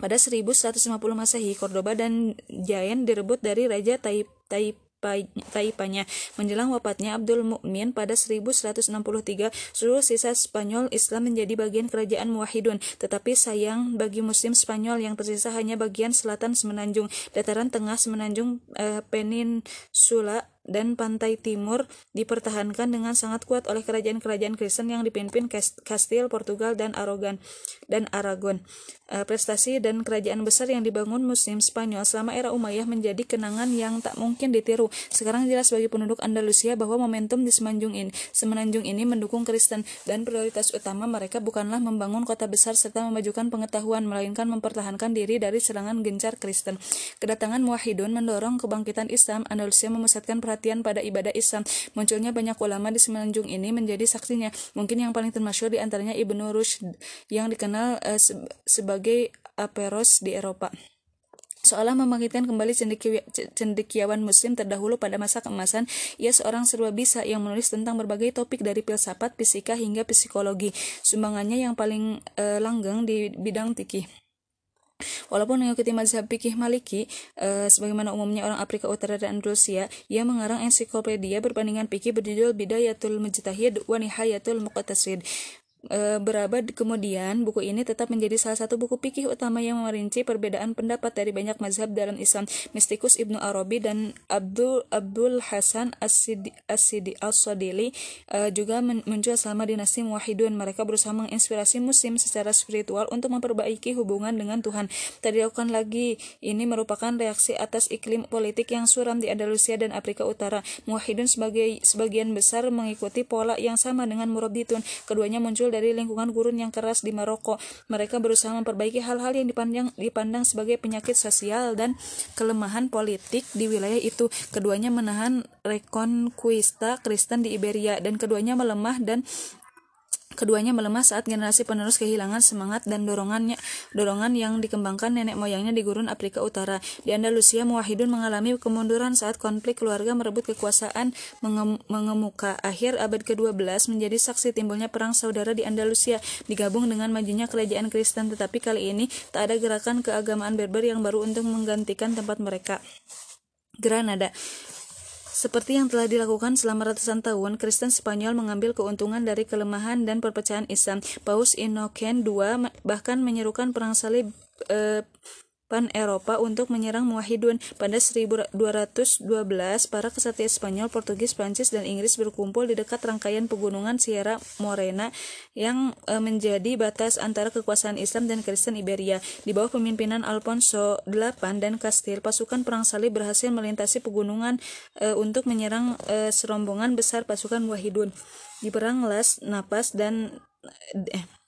Speaker 1: Pada 1150 Masehi, Cordoba dan Jaen direbut dari Raja Taip, Taip Taipanya. Menjelang wafatnya Abdul Mukmin pada 1163, seluruh sisa Spanyol Islam menjadi bagian kerajaan Muwahidun. Tetapi sayang bagi Muslim Spanyol yang tersisa hanya bagian selatan semenanjung, dataran tengah semenanjung eh, peninsula dan pantai timur dipertahankan dengan sangat kuat oleh kerajaan-kerajaan Kristen yang dipimpin Kastil, Portugal, dan Aragon. Dan Aragon. E, prestasi dan kerajaan besar yang dibangun Muslim Spanyol selama era Umayyah menjadi kenangan yang tak mungkin ditiru. Sekarang jelas bagi penduduk Andalusia bahwa momentum di semenanjung ini, semenanjung ini mendukung Kristen dan prioritas utama mereka bukanlah membangun kota besar serta memajukan pengetahuan, melainkan mempertahankan diri dari serangan gencar Kristen. Kedatangan Muwahidun mendorong kebangkitan Islam. Andalusia memusatkan perhatian pada ibadah Islam. Munculnya banyak ulama di semenanjung ini menjadi saksinya. Mungkin yang paling termasyur di antaranya Ibnu Rushd yang dikenal uh, sebagai Aperos di Eropa. Seolah membangkitkan kembali cendekiawan muslim terdahulu pada masa keemasan, ia seorang serba bisa yang menulis tentang berbagai topik dari filsafat, fisika hingga psikologi. Sumbangannya yang paling uh, langgeng di bidang fikih. Walaupun mengikuti mazhab fikih Maliki, e, sebagaimana umumnya orang Afrika Utara dan Rusia, ia mengarang ensiklopedia berbandingan fikih berjudul Bidayatul Mujtahid wa Nihayatul Muqtasid e, berabad kemudian, buku ini tetap menjadi salah satu buku fikih utama yang merinci perbedaan pendapat dari banyak mazhab dalam Islam. Mistikus Ibnu Arabi dan Abdul Abdul Hasan As-Sidi As-Sadili e, juga muncul selama dinasti Muwahhidun. Mereka berusaha menginspirasi muslim secara spiritual untuk memperbaiki hubungan dengan Tuhan. Tak dilakukan lagi, ini merupakan reaksi atas iklim politik yang suram di Andalusia dan Afrika Utara. Muwahhidun sebagai sebagian besar mengikuti pola yang sama dengan Murabitun. Keduanya muncul dari lingkungan gurun yang keras di Maroko. Mereka berusaha memperbaiki hal-hal yang dipandang, dipandang sebagai penyakit sosial dan kelemahan politik di wilayah itu. Keduanya menahan rekonquista Kristen di Iberia dan keduanya melemah dan Keduanya melemah saat generasi penerus kehilangan semangat dan dorongannya dorongan yang dikembangkan nenek moyangnya di gurun Afrika Utara. Di Andalusia, Muwahhidun mengalami kemunduran saat konflik keluarga merebut kekuasaan mengem mengemuka. Akhir abad ke-12 menjadi saksi timbulnya perang saudara di Andalusia digabung dengan majunya kerajaan Kristen, tetapi kali ini tak ada gerakan keagamaan Berber yang baru untuk menggantikan tempat mereka. Granada seperti yang telah dilakukan selama ratusan tahun, Kristen Spanyol mengambil keuntungan dari kelemahan dan perpecahan Islam. Paus Inoken II bahkan menyerukan perang salib eh, pan Eropa untuk menyerang Muwahhidun. Pada 1212, para kesatria Spanyol, Portugis, Prancis, dan Inggris berkumpul di dekat rangkaian pegunungan Sierra Morena yang e, menjadi batas antara kekuasaan Islam dan Kristen Iberia. Di bawah pemimpinan Alfonso VIII dan Castile, pasukan perang salib berhasil melintasi pegunungan e, untuk menyerang e, serombongan besar pasukan Muwahhidun. Di perang Las Napas dan eh,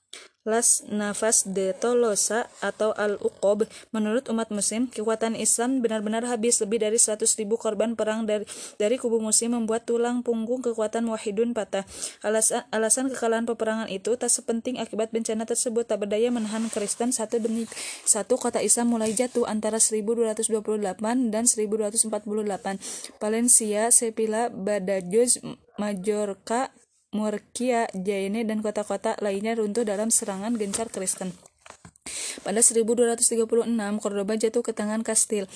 Speaker 1: Las Nafas de Tolosa atau Al-Uqob. Menurut umat muslim, kekuatan Islam benar-benar habis lebih dari 100 ribu korban perang dari, dari kubu muslim membuat tulang punggung kekuatan Wahidun patah. Alasan, alasan kekalahan peperangan itu tak sepenting akibat bencana tersebut tak berdaya menahan Kristen satu demi satu kota Islam mulai jatuh antara 1228 dan 1248. Valencia, Sevilla, Badajoz, Majorca, Murkia, Jaine, dan kota-kota lainnya runtuh dalam serangan gencar Kristen. Pada 1236, Cordoba jatuh ke tangan Kastil.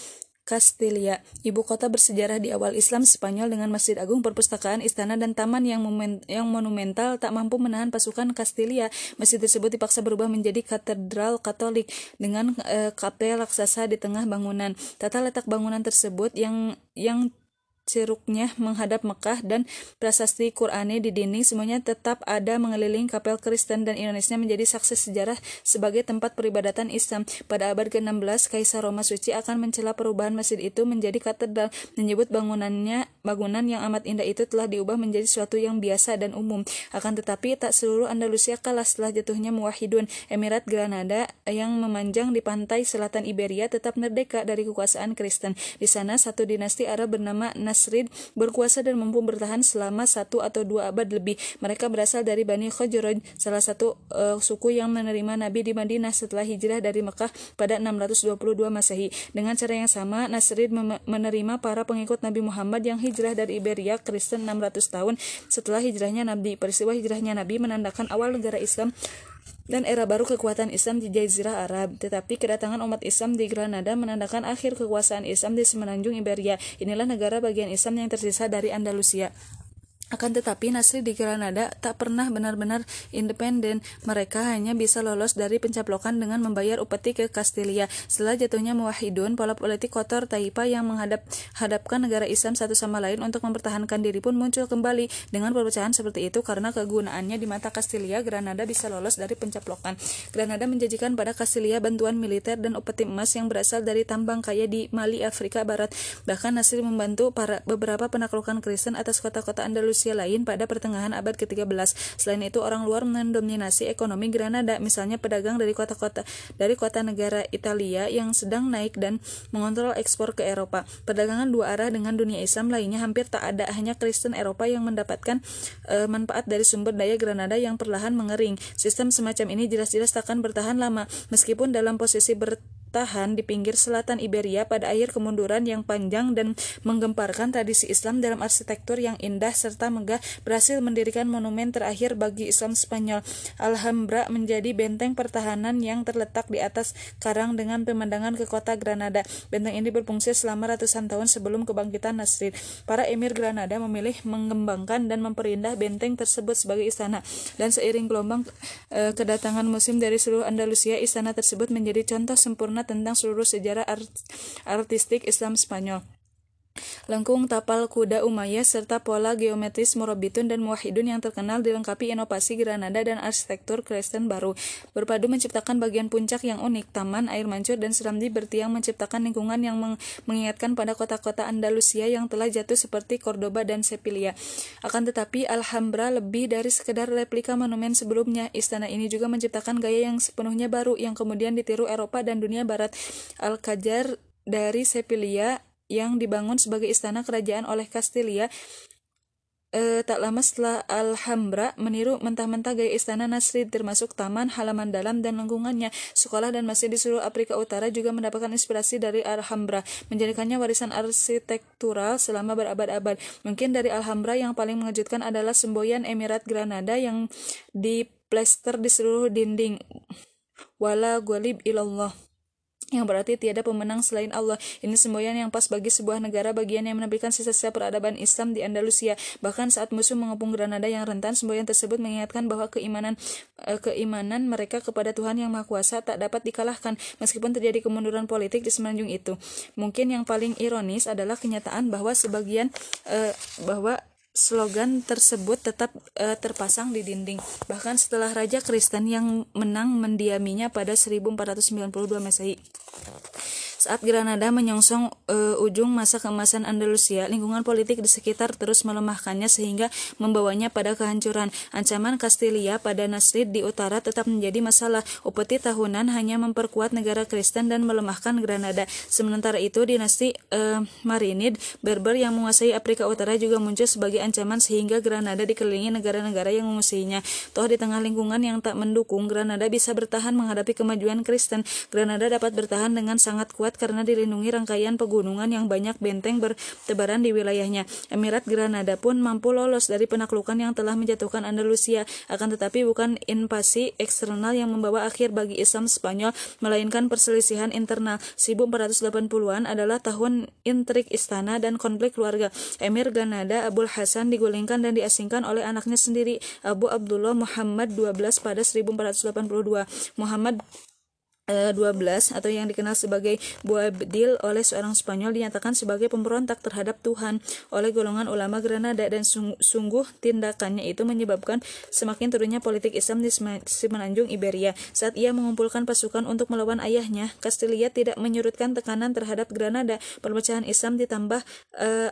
Speaker 1: Castilia, ibu kota bersejarah di awal Islam Spanyol dengan masjid agung, perpustakaan, istana, dan taman yang, yang monumental tak mampu menahan pasukan Castilia. Masjid tersebut dipaksa berubah menjadi katedral Katolik dengan e, kapel raksasa di tengah bangunan. Tata letak bangunan tersebut yang yang ceruknya menghadap Mekah dan prasasti Qurani di dinding semuanya tetap ada mengelilingi kapel Kristen dan Indonesia menjadi saksi sejarah sebagai tempat peribadatan Islam. Pada abad ke-16, Kaisar Roma Suci akan mencela perubahan masjid itu menjadi katedral, menyebut bangunannya bangunan yang amat indah itu telah diubah menjadi suatu yang biasa dan umum. Akan tetapi tak seluruh Andalusia kalah setelah jatuhnya Muwahhidun. Emirat Granada yang memanjang di pantai selatan Iberia tetap merdeka dari kekuasaan Kristen. Di sana satu dinasti Arab bernama Nas Nasrid berkuasa dan mampu bertahan selama satu atau dua abad lebih. Mereka berasal dari Bani Khajraj, salah satu uh, suku yang menerima Nabi di Madinah setelah hijrah dari Mekah pada 622 Masehi. Dengan cara yang sama, Nasrid menerima para pengikut Nabi Muhammad yang hijrah dari Iberia Kristen 600 tahun setelah hijrahnya Nabi. Peristiwa hijrahnya Nabi menandakan awal negara Islam dan era baru kekuatan Islam di Jazirah Arab. Tetapi kedatangan umat Islam di Granada menandakan akhir kekuasaan Islam di semenanjung Iberia. Inilah negara bagian Islam yang tersisa dari Andalusia. Akan tetapi Nasri di Granada tak pernah benar-benar independen. Mereka hanya bisa lolos dari pencaplokan dengan membayar upeti ke Kastilia. Setelah jatuhnya Muwahidun, pola politik kotor Taipa yang menghadap hadapkan negara Islam satu sama lain untuk mempertahankan diri pun muncul kembali. Dengan perpecahan seperti itu karena kegunaannya di mata Kastilia, Granada bisa lolos dari pencaplokan. Granada menjanjikan pada Kastilia bantuan militer dan upeti emas yang berasal dari tambang kaya di Mali, Afrika Barat. Bahkan Nasri membantu para beberapa penaklukan Kristen atas kota-kota Andalus Rusia lain pada pertengahan abad ke-13. Selain itu, orang luar mendominasi ekonomi Granada, misalnya pedagang dari kota-kota dari kota negara Italia yang sedang naik dan mengontrol ekspor ke Eropa. Perdagangan dua arah dengan dunia Islam lainnya hampir tak ada, hanya Kristen Eropa yang mendapatkan e, manfaat dari sumber daya Granada yang perlahan mengering. Sistem semacam ini jelas-jelas takkan bertahan lama, meskipun dalam posisi ber bertahan di pinggir selatan Iberia pada akhir kemunduran yang panjang dan menggemparkan tradisi Islam dalam arsitektur yang indah serta megah berhasil mendirikan monumen terakhir bagi Islam Spanyol. Alhambra menjadi benteng pertahanan yang terletak di atas karang dengan pemandangan ke kota Granada. Benteng ini berfungsi selama ratusan tahun sebelum kebangkitan Nasrid. Para emir Granada memilih mengembangkan dan memperindah benteng tersebut sebagai istana. Dan seiring gelombang e, kedatangan musim dari seluruh Andalusia, istana tersebut menjadi contoh sempurna tentang seluruh sejarah art artistik Islam Spanyol. Lengkung tapal kuda Umayyah serta pola geometris Morobitun dan Muwahidun yang terkenal dilengkapi inovasi Granada dan arsitektur Kristen baru. Berpadu menciptakan bagian puncak yang unik, taman, air mancur, dan serambi bertiang menciptakan lingkungan yang meng mengingatkan pada kota-kota Andalusia yang telah jatuh seperti Cordoba dan Sevilla. Akan tetapi, Alhambra lebih dari sekedar replika monumen sebelumnya. Istana ini juga menciptakan gaya yang sepenuhnya baru yang kemudian ditiru Eropa dan dunia barat. Alcajar dari Sevilla yang dibangun sebagai istana kerajaan oleh Castilia e, tak lama setelah Alhambra meniru mentah-mentah gaya istana Nasrid termasuk taman, halaman dalam dan lingkungannya. Sekolah dan masjid di seluruh Afrika Utara juga mendapatkan inspirasi dari Alhambra, menjadikannya warisan arsitektural selama berabad-abad. Mungkin dari Alhambra yang paling mengejutkan adalah semboyan Emirat Granada yang diplester di seluruh dinding. Wala ghalib ilallah yang berarti tiada pemenang selain Allah. Ini semboyan yang pas bagi sebuah negara bagian yang menampilkan sisa-sisa peradaban Islam di Andalusia. Bahkan saat musuh mengepung Granada yang rentan, semboyan tersebut mengingatkan bahwa keimanan eh, keimanan mereka kepada Tuhan yang Maha Kuasa tak dapat dikalahkan meskipun terjadi kemunduran politik di semenanjung itu. Mungkin yang paling ironis adalah kenyataan bahwa sebagian eh, bahwa slogan tersebut tetap uh, terpasang di dinding. Bahkan setelah Raja Kristen yang menang mendiaminya pada 1492 Masehi. Saat Granada menyongsong uh, ujung masa keemasan Andalusia, lingkungan politik di sekitar terus melemahkannya sehingga membawanya pada kehancuran. Ancaman Kastilia pada Nasrid di utara tetap menjadi masalah. Upeti tahunan hanya memperkuat negara Kristen dan melemahkan Granada. Sementara itu, dinasti uh, Marinid Berber yang menguasai Afrika Utara juga muncul sebagai ancaman sehingga Granada dikelilingi negara-negara yang menguasainya. Toh di tengah lingkungan yang tak mendukung, Granada bisa bertahan menghadapi kemajuan Kristen. Granada dapat bertahan dengan sangat kuat kuat karena dilindungi rangkaian pegunungan yang banyak benteng bertebaran di wilayahnya. Emirat Granada pun mampu lolos dari penaklukan yang telah menjatuhkan Andalusia, akan tetapi bukan invasi eksternal yang membawa akhir bagi Islam Spanyol, melainkan perselisihan internal. 1480-an adalah tahun intrik istana dan konflik keluarga. Emir Granada Abul Hasan digulingkan dan diasingkan oleh anaknya sendiri, Abu Abdullah Muhammad XII pada 1482. Muhammad 12 eh, atau yang dikenal sebagai Boabdil oleh seorang Spanyol dinyatakan sebagai pemberontak terhadap Tuhan oleh golongan ulama Granada dan sungguh tindakannya itu menyebabkan semakin turunnya politik Islam di semenanjung Iberia. Saat ia mengumpulkan pasukan untuk melawan ayahnya, Castilla tidak menyurutkan tekanan terhadap Granada. Perpecahan Islam ditambah uh,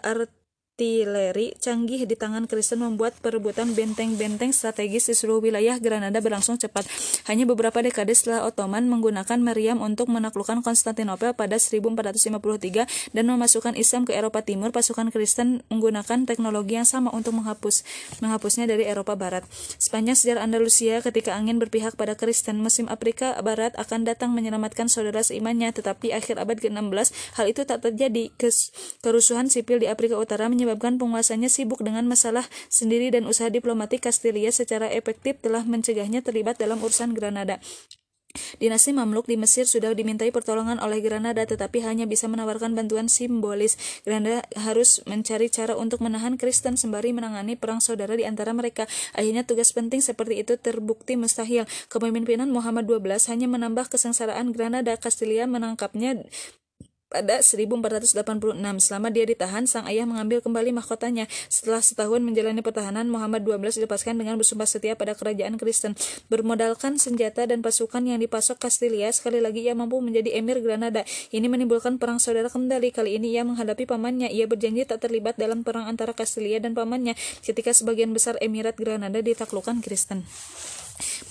Speaker 1: artileri canggih di tangan Kristen membuat perebutan benteng-benteng strategis di seluruh wilayah Granada berlangsung cepat. Hanya beberapa dekade setelah Ottoman menggunakan Meriam untuk menaklukkan Konstantinopel pada 1453 dan memasukkan Islam ke Eropa Timur, pasukan Kristen menggunakan teknologi yang sama untuk menghapus menghapusnya dari Eropa Barat. Sepanjang sejarah Andalusia, ketika angin berpihak pada Kristen, musim Afrika Barat akan datang menyelamatkan saudara seimannya, tetapi akhir abad ke-16 hal itu tak terjadi. Kerusuhan sipil di Afrika Utara menyebabkan penguasanya sibuk dengan masalah sendiri dan usaha diplomatik Kastilia secara efektif telah mencegahnya terlibat dalam urusan Granada. Dinasti Mamluk di Mesir sudah dimintai pertolongan oleh Granada tetapi hanya bisa menawarkan bantuan simbolis. Granada harus mencari cara untuk menahan Kristen sembari menangani perang saudara di antara mereka. Akhirnya tugas penting seperti itu terbukti mustahil. Kepemimpinan Muhammad XII hanya menambah kesengsaraan Granada. Kastilia menangkapnya pada 1486. Selama dia ditahan, sang ayah mengambil kembali mahkotanya. Setelah setahun menjalani pertahanan, Muhammad XII dilepaskan dengan bersumpah setia pada kerajaan Kristen. Bermodalkan senjata dan pasukan yang dipasok Kastilia, sekali lagi ia mampu menjadi emir Granada. Ini menimbulkan perang saudara kembali. Kali ini ia menghadapi pamannya. Ia berjanji tak terlibat dalam perang antara Kastilia dan pamannya ketika sebagian besar emirat Granada ditaklukkan Kristen.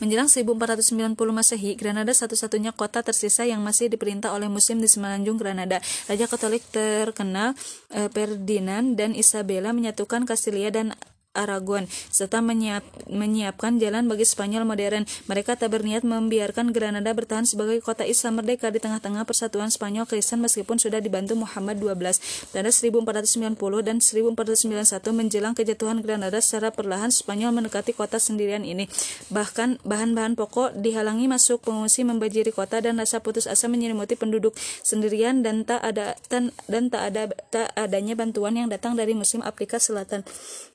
Speaker 1: Menjelang 1490 Masehi, Granada satu-satunya kota tersisa yang masih diperintah oleh Muslim di semenanjung Granada. Raja Katolik terkenal eh, Ferdinand dan Isabella menyatukan Kastilia dan Aragon serta menyiap, menyiapkan jalan bagi Spanyol modern. Mereka tak berniat membiarkan Granada bertahan sebagai kota Islam merdeka di tengah-tengah persatuan Spanyol Kristen meskipun sudah dibantu Muhammad XII. Pada 1490 dan 1491 menjelang kejatuhan Granada secara perlahan Spanyol mendekati kota sendirian ini. Bahkan bahan-bahan pokok dihalangi masuk pengungsi membajiri kota dan rasa putus asa menyelimuti penduduk sendirian dan tak ada dan, dan tak ada tak adanya bantuan yang datang dari musim Afrika Selatan.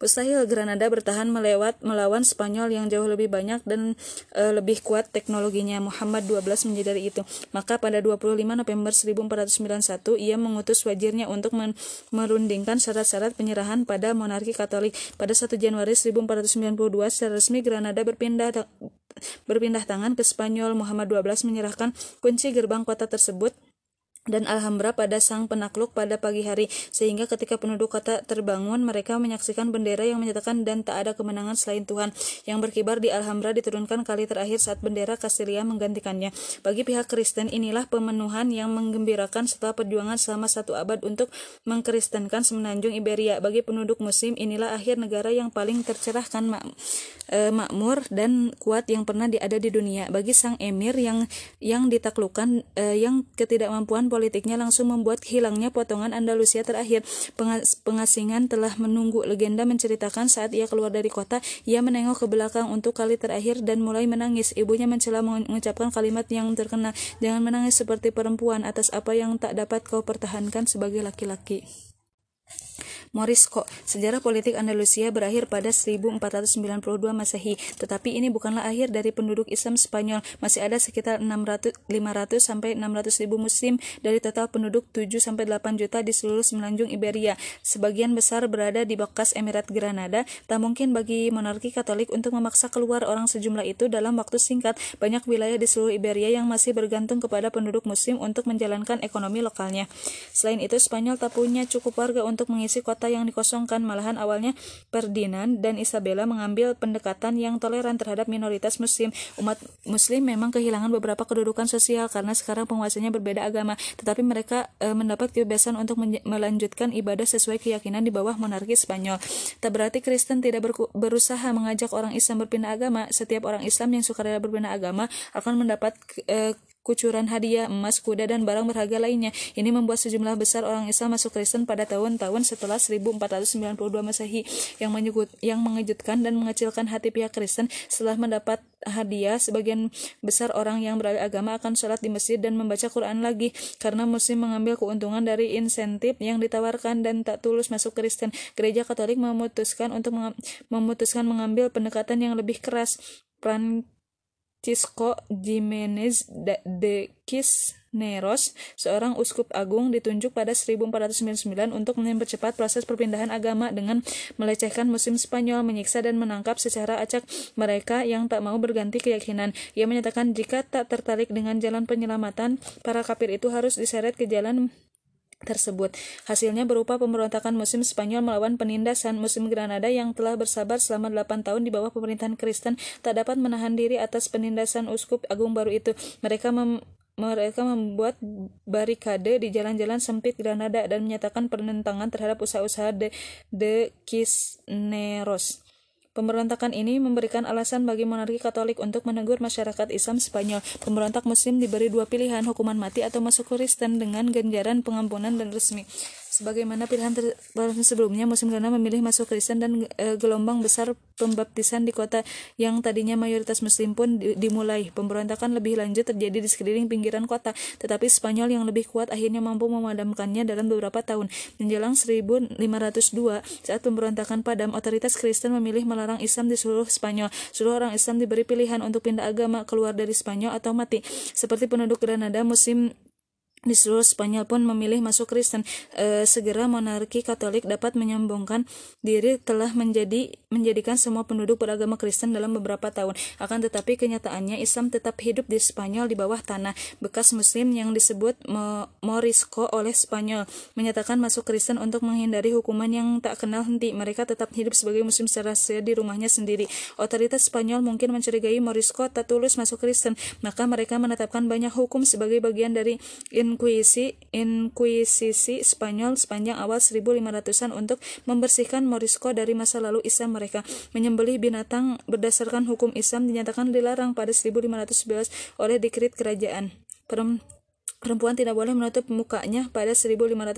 Speaker 1: Mustahil Granada bertahan melewat melawan Spanyol yang jauh lebih banyak dan e, lebih kuat teknologinya. Muhammad XII menyadari itu. Maka pada 25 November 1491 ia mengutus wajirnya untuk merundingkan syarat-syarat penyerahan pada monarki Katolik. Pada 1 Januari 1492 secara resmi Granada berpindah berpindah tangan ke Spanyol. Muhammad XII menyerahkan kunci gerbang kota tersebut dan Alhambra pada sang penakluk pada pagi hari sehingga ketika penduduk kota terbangun mereka menyaksikan bendera yang menyatakan dan tak ada kemenangan selain Tuhan. Yang berkibar di Alhambra diturunkan kali terakhir saat bendera Kastilia menggantikannya. Bagi pihak Kristen inilah pemenuhan yang menggembirakan setelah perjuangan selama satu abad untuk mengkristenkan semenanjung Iberia. Bagi penduduk muslim inilah akhir negara yang paling tercerahkan mak e, makmur dan kuat yang pernah ada di dunia. Bagi sang emir yang yang ditaklukkan e, yang ketidakmampuan politiknya langsung membuat hilangnya potongan Andalusia terakhir. Pengasingan telah menunggu. Legenda menceritakan saat ia keluar dari kota, ia menengok ke belakang untuk kali terakhir dan mulai menangis. Ibunya mencela mengucapkan kalimat yang terkena, "Jangan menangis seperti perempuan atas apa yang tak dapat kau pertahankan sebagai laki-laki." Morisco. Sejarah politik Andalusia berakhir pada 1492 Masehi, tetapi ini bukanlah akhir dari penduduk Islam Spanyol. Masih ada sekitar 600 500 sampai 600 ribu muslim dari total penduduk 7 sampai 8 juta di seluruh semenanjung Iberia. Sebagian besar berada di bekas Emirat Granada. Tak mungkin bagi monarki Katolik untuk memaksa keluar orang sejumlah itu dalam waktu singkat. Banyak wilayah di seluruh Iberia yang masih bergantung kepada penduduk muslim untuk menjalankan ekonomi lokalnya. Selain itu, Spanyol tak punya cukup warga untuk mengisi kota kota yang dikosongkan. Malahan awalnya Ferdinand dan Isabella mengambil pendekatan yang toleran terhadap minoritas muslim. Umat muslim memang kehilangan beberapa kedudukan sosial karena sekarang penguasanya berbeda agama, tetapi mereka e, mendapat kebebasan untuk melanjutkan ibadah sesuai keyakinan di bawah monarki Spanyol. Tak berarti Kristen tidak berusaha mengajak orang Islam berpindah agama. Setiap orang Islam yang sukarela berpindah agama akan mendapat e, kucuran hadiah, emas, kuda, dan barang berharga lainnya. Ini membuat sejumlah besar orang Islam masuk Kristen pada tahun-tahun setelah 1492 Masehi. Yang, menyebut, yang mengejutkan dan mengecilkan hati pihak Kristen setelah mendapat hadiah sebagian besar orang yang beralih agama akan sholat di masjid dan membaca Quran lagi karena muslim mengambil keuntungan dari insentif yang ditawarkan dan tak tulus masuk Kristen. Gereja Katolik memutuskan untuk memutuskan mengambil pendekatan yang lebih keras Cisco Jimenez de Cisneros, seorang uskup agung ditunjuk pada 1499 untuk mempercepat proses perpindahan agama dengan melecehkan musim Spanyol, menyiksa dan menangkap secara acak mereka yang tak mau berganti keyakinan. Ia menyatakan jika tak tertarik dengan jalan penyelamatan, para kafir itu harus diseret ke jalan tersebut. Hasilnya berupa pemberontakan musim Spanyol melawan penindasan musim Granada yang telah bersabar selama 8 tahun di bawah pemerintahan Kristen tak dapat menahan diri atas penindasan uskup agung baru itu. Mereka mem mereka membuat barikade di jalan-jalan sempit Granada dan menyatakan penentangan terhadap usaha-usaha de, de Cisneros. Pemberontakan ini memberikan alasan bagi monarki Katolik untuk menegur masyarakat Islam Spanyol. Pemberontak Muslim diberi dua pilihan, hukuman mati atau masuk Kristen dengan ganjaran pengampunan dan resmi. Sebagaimana pilihan sebelumnya, musim Ghana memilih masuk Kristen dan e, gelombang besar pembaptisan di kota yang tadinya mayoritas Muslim pun di, dimulai. Pemberontakan lebih lanjut terjadi di sekeliling pinggiran kota, tetapi Spanyol yang lebih kuat akhirnya mampu memadamkannya dalam beberapa tahun. Menjelang 1502, saat pemberontakan padam, otoritas Kristen memilih melarang Islam di seluruh Spanyol. Seluruh orang Islam diberi pilihan untuk pindah agama, keluar dari Spanyol atau mati. Seperti penduduk Granada musim di seluruh Spanyol pun memilih masuk Kristen. E, segera monarki Katolik dapat menyambungkan diri telah menjadi menjadikan semua penduduk beragama Kristen dalam beberapa tahun. Akan tetapi kenyataannya Islam tetap hidup di Spanyol di bawah tanah. Bekas Muslim yang disebut Morisco oleh Spanyol menyatakan masuk Kristen untuk menghindari hukuman yang tak kenal henti. Mereka tetap hidup sebagai Muslim secara di rumahnya sendiri. Otoritas Spanyol mungkin mencurigai Morisco tak tulus masuk Kristen, maka mereka menetapkan banyak hukum sebagai bagian dari in inkuisi inkuisisi Spanyol sepanjang awal 1500-an untuk membersihkan Morisco dari masa lalu Islam mereka. Menyembelih binatang berdasarkan hukum Islam dinyatakan dilarang pada 1511 oleh dekrit kerajaan. Perempuan tidak boleh menutup mukanya pada 1513.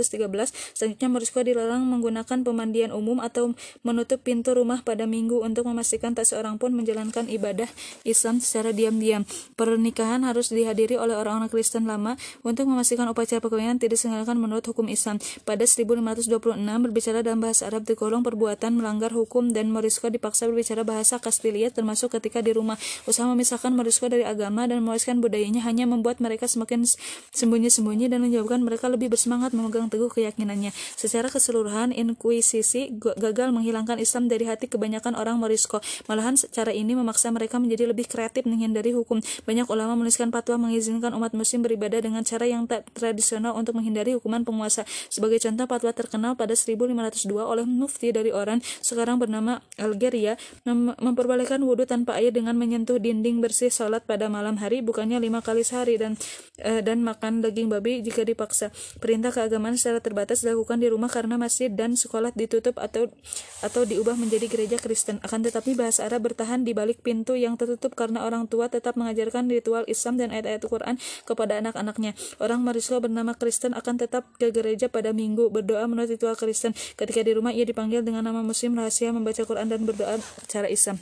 Speaker 1: Selanjutnya Morisco dilarang menggunakan pemandian umum atau menutup pintu rumah pada minggu untuk memastikan tak seorang pun menjalankan ibadah Islam secara diam-diam. Pernikahan harus dihadiri oleh orang-orang Kristen lama untuk memastikan upacara perkawinan tidak diselenggarakan menurut hukum Islam. Pada 1526 berbicara dalam bahasa Arab tergolong perbuatan melanggar hukum dan Morisco dipaksa berbicara bahasa Kastilia termasuk ketika di rumah. Usaha memisahkan Morisco dari agama dan mewariskan budayanya hanya membuat mereka semakin sembunyi-sembunyi dan menyebabkan mereka lebih bersemangat memegang teguh keyakinannya. Secara keseluruhan, inkuisisi gagal menghilangkan Islam dari hati kebanyakan orang Morisco. Malahan secara ini memaksa mereka menjadi lebih kreatif menghindari hukum. Banyak ulama menuliskan fatwa mengizinkan umat muslim beribadah dengan cara yang tak tradisional untuk menghindari hukuman penguasa. Sebagai contoh, fatwa terkenal pada 1502 oleh mufti dari Oran, sekarang bernama Algeria, mem memperbolehkan wudhu tanpa air dengan menyentuh dinding bersih salat pada malam hari, bukannya lima kali sehari dan uh, dan makan daging babi jika dipaksa. Perintah keagamaan secara terbatas dilakukan di rumah karena masjid dan sekolah ditutup atau atau diubah menjadi gereja Kristen. Akan tetapi bahasa Arab bertahan di balik pintu yang tertutup karena orang tua tetap mengajarkan ritual Islam dan ayat-ayat Quran kepada anak-anaknya. Orang Marisco bernama Kristen akan tetap ke gereja pada minggu berdoa menurut ritual Kristen. Ketika di rumah ia dipanggil dengan nama Muslim rahasia membaca Quran dan berdoa secara Islam.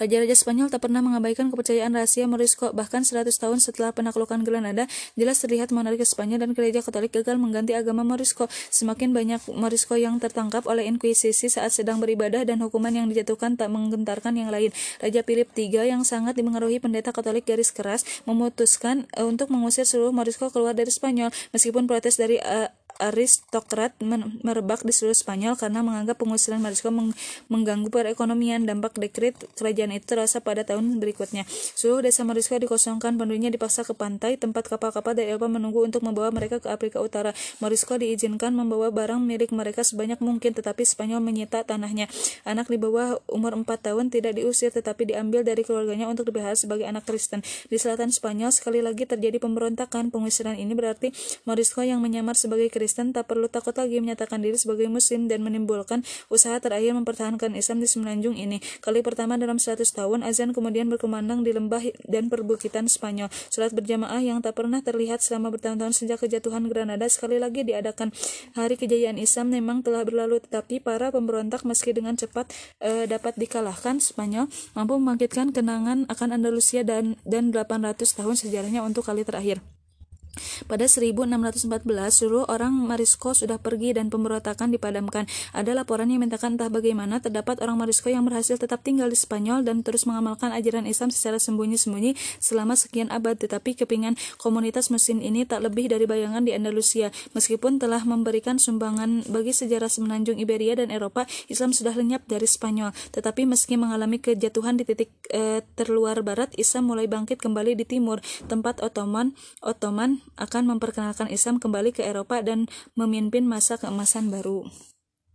Speaker 1: Raja-raja Spanyol tak pernah mengabaikan kepercayaan rahasia Morisco, bahkan 100 tahun setelah penaklukan Granada, jelas terlihat monarki Spanyol dan gereja Katolik gagal mengganti agama Morisco. Semakin banyak Morisco yang tertangkap oleh Inkuisisi saat sedang beribadah dan hukuman yang dijatuhkan tak menggentarkan yang lain. Raja Philip III yang sangat dipengaruhi pendeta Katolik garis keras memutuskan uh, untuk mengusir seluruh Morisco keluar dari Spanyol, meskipun protes dari uh, aristokrat merebak di seluruh Spanyol karena menganggap pengusiran Morisco meng mengganggu perekonomian. Dampak dekret kerajaan itu terasa pada tahun berikutnya. Seluruh desa Morisco dikosongkan, penduduknya dipaksa ke pantai, tempat kapal-kapal dari Eropa menunggu untuk membawa mereka ke Afrika Utara. Morisco diizinkan membawa barang milik mereka sebanyak mungkin, tetapi Spanyol menyita tanahnya. Anak di bawah umur 4 tahun tidak diusir, tetapi diambil dari keluarganya untuk dipelihara sebagai anak Kristen. Di selatan Spanyol, sekali lagi terjadi pemberontakan. Pengusiran ini berarti Morisco yang menyamar sebagai Kristen Kristen tak perlu takut lagi menyatakan diri sebagai muslim dan menimbulkan usaha terakhir mempertahankan Islam di semenanjung ini. Kali pertama dalam 100 tahun, azan kemudian berkumandang di lembah dan perbukitan Spanyol. Salat berjamaah yang tak pernah terlihat selama bertahun-tahun sejak kejatuhan Granada sekali lagi diadakan. Hari kejayaan Islam memang telah berlalu, tetapi para pemberontak meski dengan cepat e, dapat dikalahkan Spanyol mampu membangkitkan kenangan akan Andalusia dan dan 800 tahun sejarahnya untuk kali terakhir. Pada 1614, seluruh orang Marisco sudah pergi dan pemberontakan dipadamkan. Ada laporan yang menyatakan entah bagaimana terdapat orang Marisco yang berhasil tetap tinggal di Spanyol dan terus mengamalkan ajaran Islam secara sembunyi-sembunyi selama sekian abad. Tetapi kepingan komunitas muslim ini tak lebih dari bayangan di Andalusia. Meskipun telah memberikan sumbangan bagi sejarah semenanjung Iberia dan Eropa, Islam sudah lenyap dari Spanyol. Tetapi meski mengalami kejatuhan di titik e, terluar barat, Islam mulai bangkit kembali di timur, tempat Ottoman Ottoman akan memperkenalkan Islam kembali ke Eropa dan memimpin masa keemasan baru.